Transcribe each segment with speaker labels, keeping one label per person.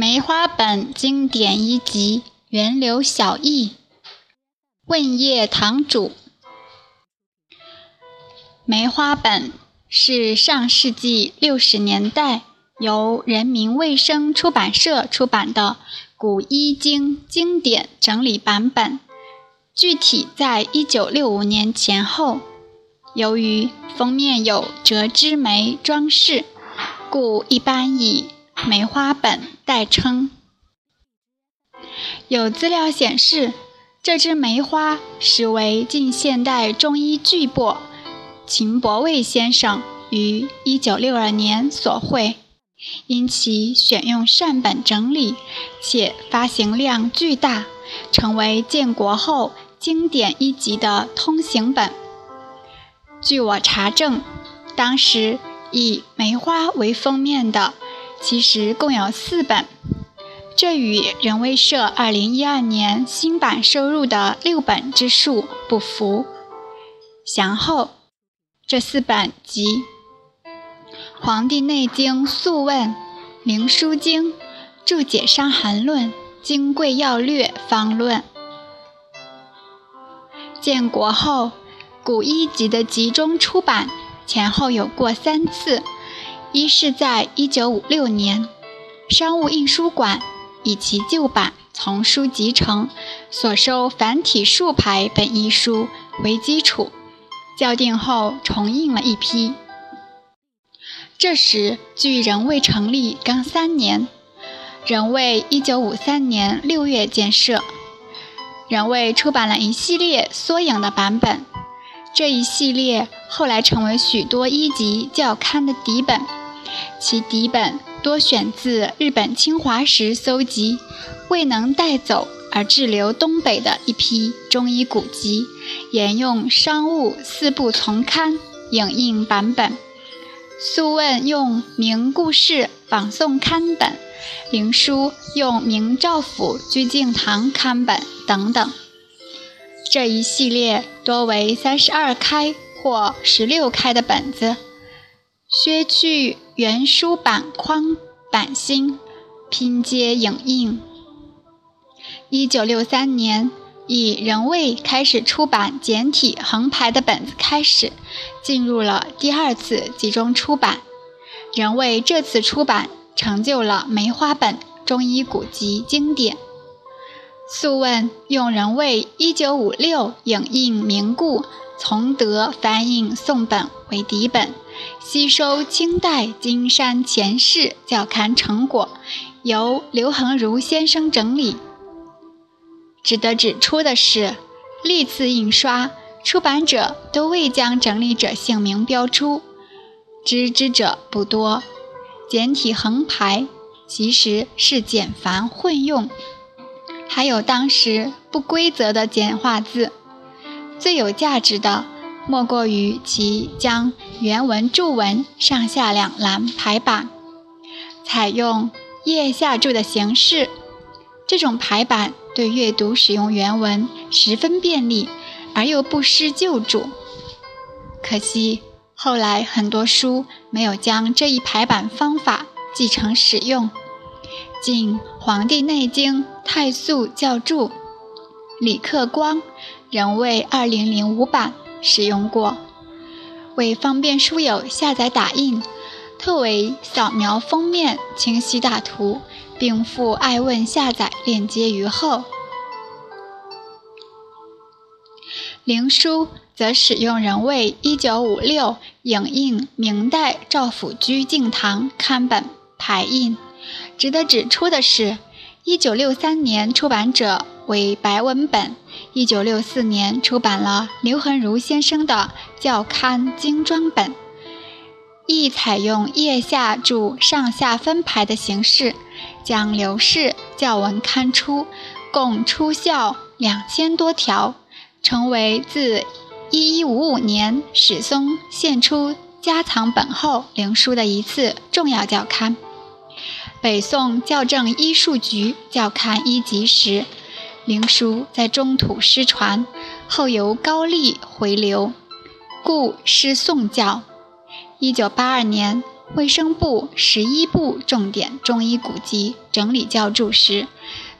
Speaker 1: 梅花本经典一集，源流小异。问业堂主，梅花本是上世纪六十年代由人民卫生出版社出版的古医经经典整理版本，具体在一九六五年前后。由于封面有折枝梅装饰，故一般以梅花本代称。有资料显示，这支梅花实为近现代中医巨擘秦伯卫先生于1962年所绘，因其选用善本整理，且发行量巨大，成为建国后经典一级的通行本。据我查证，当时以梅花为封面的。其实共有四本，这与人卫社二零一二年新版收入的六本之数不符。详后，这四本即《黄帝内经素问》《灵枢经》《注解伤寒论》《金匮要略方论》。建国后，古医集的集中出版前后有过三次。一是在1956年，商务印书馆以其旧版从书集成所收繁体竖排本一书为基础，校订后重印了一批。这时距仁卫成立刚三年，仁卫1953年6月建设，仁卫出版了一系列缩影的版本，这一系列后来成为许多一级教刊的底本。其底本多选自日本侵华时搜集未能带走而滞留东北的一批中医古籍，沿用商务四部丛刊影印版本。素问用明故事仿宋刊本，灵书用明赵府居敬堂刊本等等。这一系列多为三十二开或十六开的本子。削去原书版框版芯，拼接影印。一九六三年，以人卫开始出版简体横排的本子开始，进入了第二次集中出版。人卫这次出版成就了梅花本中医古籍经典。素问用人卫一九五六影印明故从德翻印宋本为底本。吸收清代金山前世教刊成果，由刘恒如先生整理。值得指出的是，历次印刷出版者都未将整理者姓名标出，知之者不多。简体横排其实是简繁混用，还有当时不规则的简化字。最有价值的。莫过于其将原文注文上下两栏排版，采用页下注的形式。这种排版对阅读使用原文十分便利，而又不失旧注。可惜后来很多书没有将这一排版方法继承使用。仅《黄帝内经太素教注》，李克光仍为二零零五版。使用过，为方便书友下载打印，特为扫描封面清晰大图，并附爱问下载链接于后。灵书则使用人为1956影印明代赵府居敬堂刊本排印。值得指出的是，1963年出版者为白文本。一九六四年出版了刘恒如先生的教刊精装本，亦采用页下注上下分排的形式，将刘氏教文刊出，共出校两千多条，成为自一一五五年史松献出家藏本后灵书的一次重要教刊。北宋校正医术局校刊一级时。灵书在中土失传，后由高丽回流，故失宋教。一九八二年，卫生部十一部重点中医古籍整理校注时，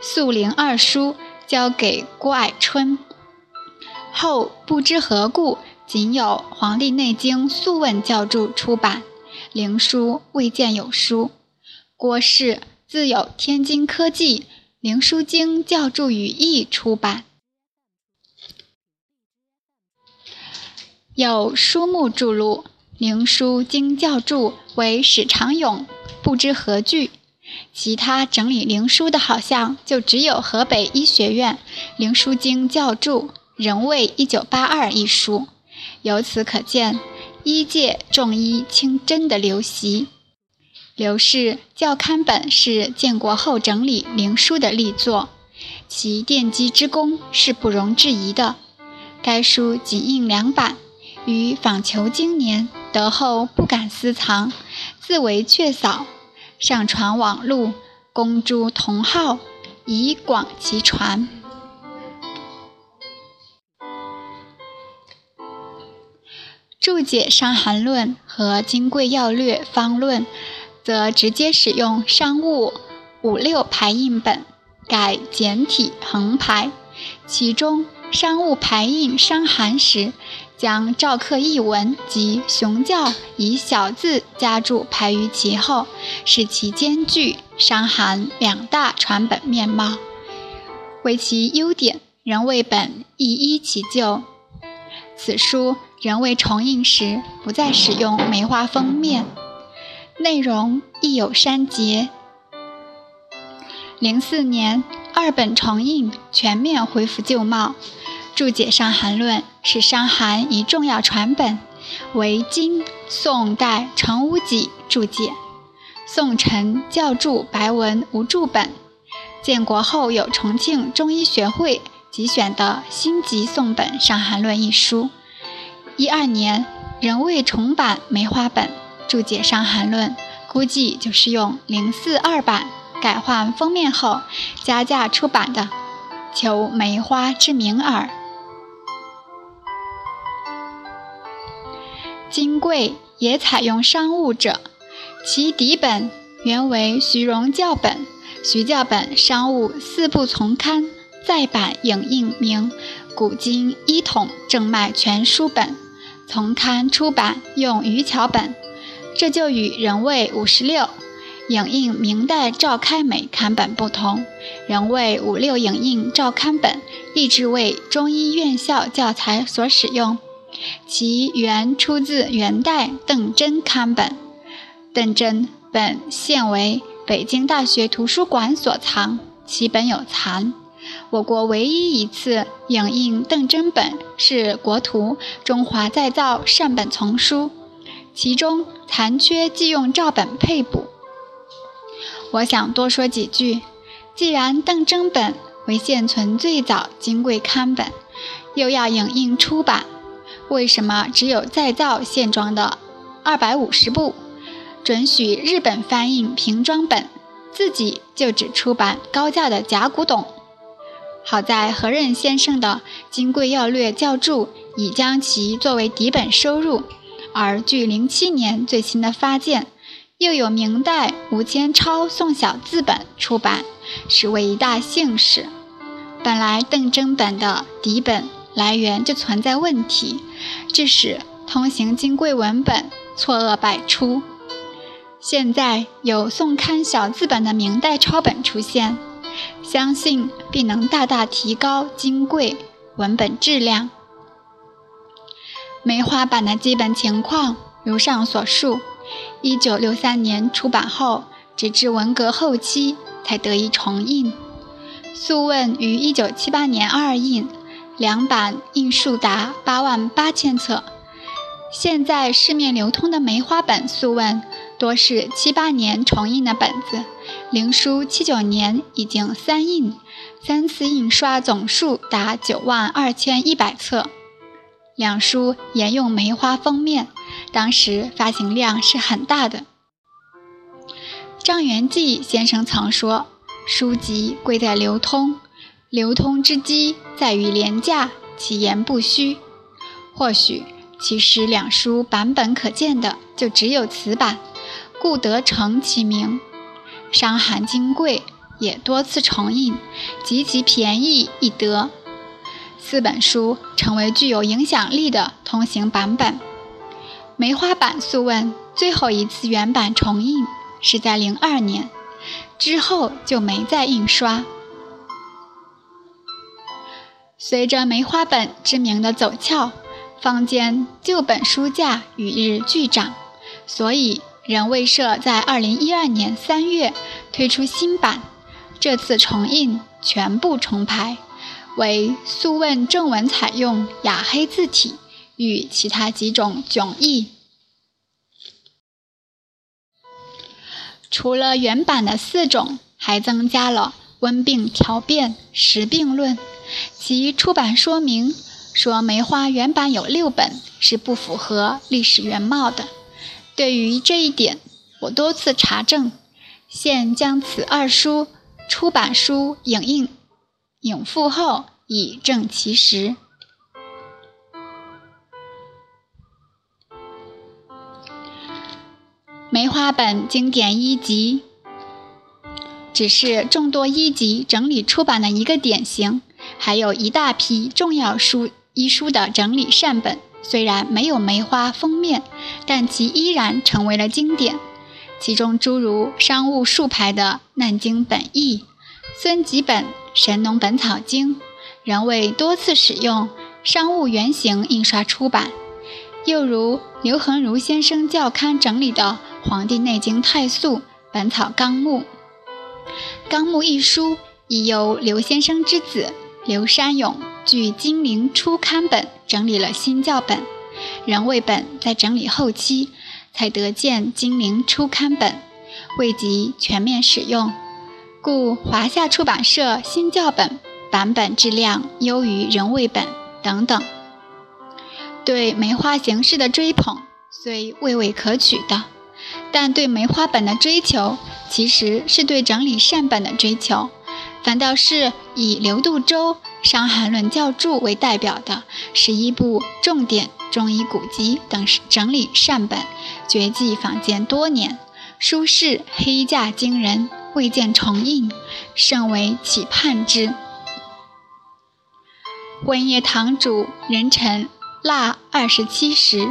Speaker 1: 素灵二书交给郭爱春。后不知何故，仅有《黄帝内经素问校注》出版，灵书未见有书。郭氏自有天津科技灵枢经教注语义出版，有书目注录。灵书经教注为史长勇，不知何据。其他整理灵书的，好像就只有河北医学院灵书经教注仍为一九八二一书。由此可见，医界重医轻针的流习。刘氏教刊本是建国后整理灵书的力作，其奠基之功是不容置疑的。该书仅印两版。于访求经年得后，不敢私藏，自为确扫，上传网路，公诸同好，以广其传。注解《伤寒论》和《金匮要略方论》，则直接使用商务五六排印本，改简体横排。其中商务排印《伤寒》时，将赵克译文及熊教以小字加注排于其后，使其兼具伤寒两大传本面貌。为其优点，仍为本一依其旧。此书仍未重印时，不再使用梅花封面，内容亦有删节。零四年二本重印，全面恢复旧貌。注解《伤寒论》是伤寒一重要传本，为金宋代程无己注解，宋陈教注白文无注本。建国后有重庆中医学会集选的新集宋本《伤寒论》一书，一二年仍未重版梅花本注解《伤寒论》，估计就是用零四二版改换封面后加价出版的，求梅花之名耳。金匮也采用商务者，其底本原为徐荣教本，徐教本商务四部从刊再版影印名《古今医统正脉全书本》，从刊出版用余桥本，这就与人为五十六影印明代赵开美刊本不同，人为五六影印赵刊本，立志为中医院校教材所使用。其原出自元代邓真刊本，邓真本现为北京大学图书馆所藏，其本有残。我国唯一一次影印邓真本是国图《中华再造善本丛书》，其中残缺即用照本配补。我想多说几句，既然邓真本为现存最早金贵刊本，又要影印出版。为什么只有再造现装的二百五十部，准许日本翻印平装本，自己就只出版高价的假古董？好在何任先生的《金匮要略校注》已将其作为底本收入，而据零七年最新的发现，又有明代吴千超宋小字本出版，是为一大幸事。本来邓真本的底本来源就存在问题。致使通行金贵文本错愕百出。现在有宋刊小字本的明代抄本出现，相信必能大大提高金贵文本质量。梅花版的基本情况如上所述。一九六三年出版后，直至文革后期才得以重印。《素问》于一九七八年二印。两版印数达八万八千册。现在市面流通的梅花本《素问》多是七八年重印的本子，灵书七九年已经三印，三次印刷总数达九万二千一百册。两书沿用梅花封面，当时发行量是很大的。张元济先生曾说：“书籍贵在流通。”流通之机在于廉价，其言不虚。或许，其实两书版本可见的就只有此版，故得成其名。伤寒金贵也多次重印，极其便宜易得。四本书成为具有影响力的通行版本。梅花版《素问》最后一次原版重印是在零二年，之后就没再印刷。随着梅花本知名的走俏，坊间旧本书价与日俱涨，所以人卫社在二零一二年三月推出新版，这次重印全部重排，为《素问》正文采用雅黑字体与其他几种迥异。除了原版的四种，还增加了温病调变、时病论。其出版说明说，梅花原版有六本是不符合历史原貌的。对于这一点，我多次查证，现将此二书出版书影印影附后，以证其实。梅花本经典一集，只是众多一集整理出版的一个典型。还有一大批重要书医书的整理善本，虽然没有梅花封面，但其依然成为了经典。其中诸如商务竖排的《难经本义》、孙吉本《神农本草经》，仍未多次使用商务原型印刷出版。又如刘恒如先生校刊整理的《黄帝内经太素本草纲目》，纲目一书已由刘先生之子。刘山勇据金陵初刊本整理了新校本，人为本在整理后期才得见金陵初刊本，未及全面使用，故华夏出版社新校本版本质量优于人为本等等。对梅花形式的追捧虽未未可取的，但对梅花本的追求其实是对整理善本的追求。反倒是以刘度洲《伤寒论教注》为代表的十一部重点中医古籍等整理善本，绝迹坊间多年，书市黑价惊人，未见重印，甚为期盼之。问业堂主人辰腊二十七时，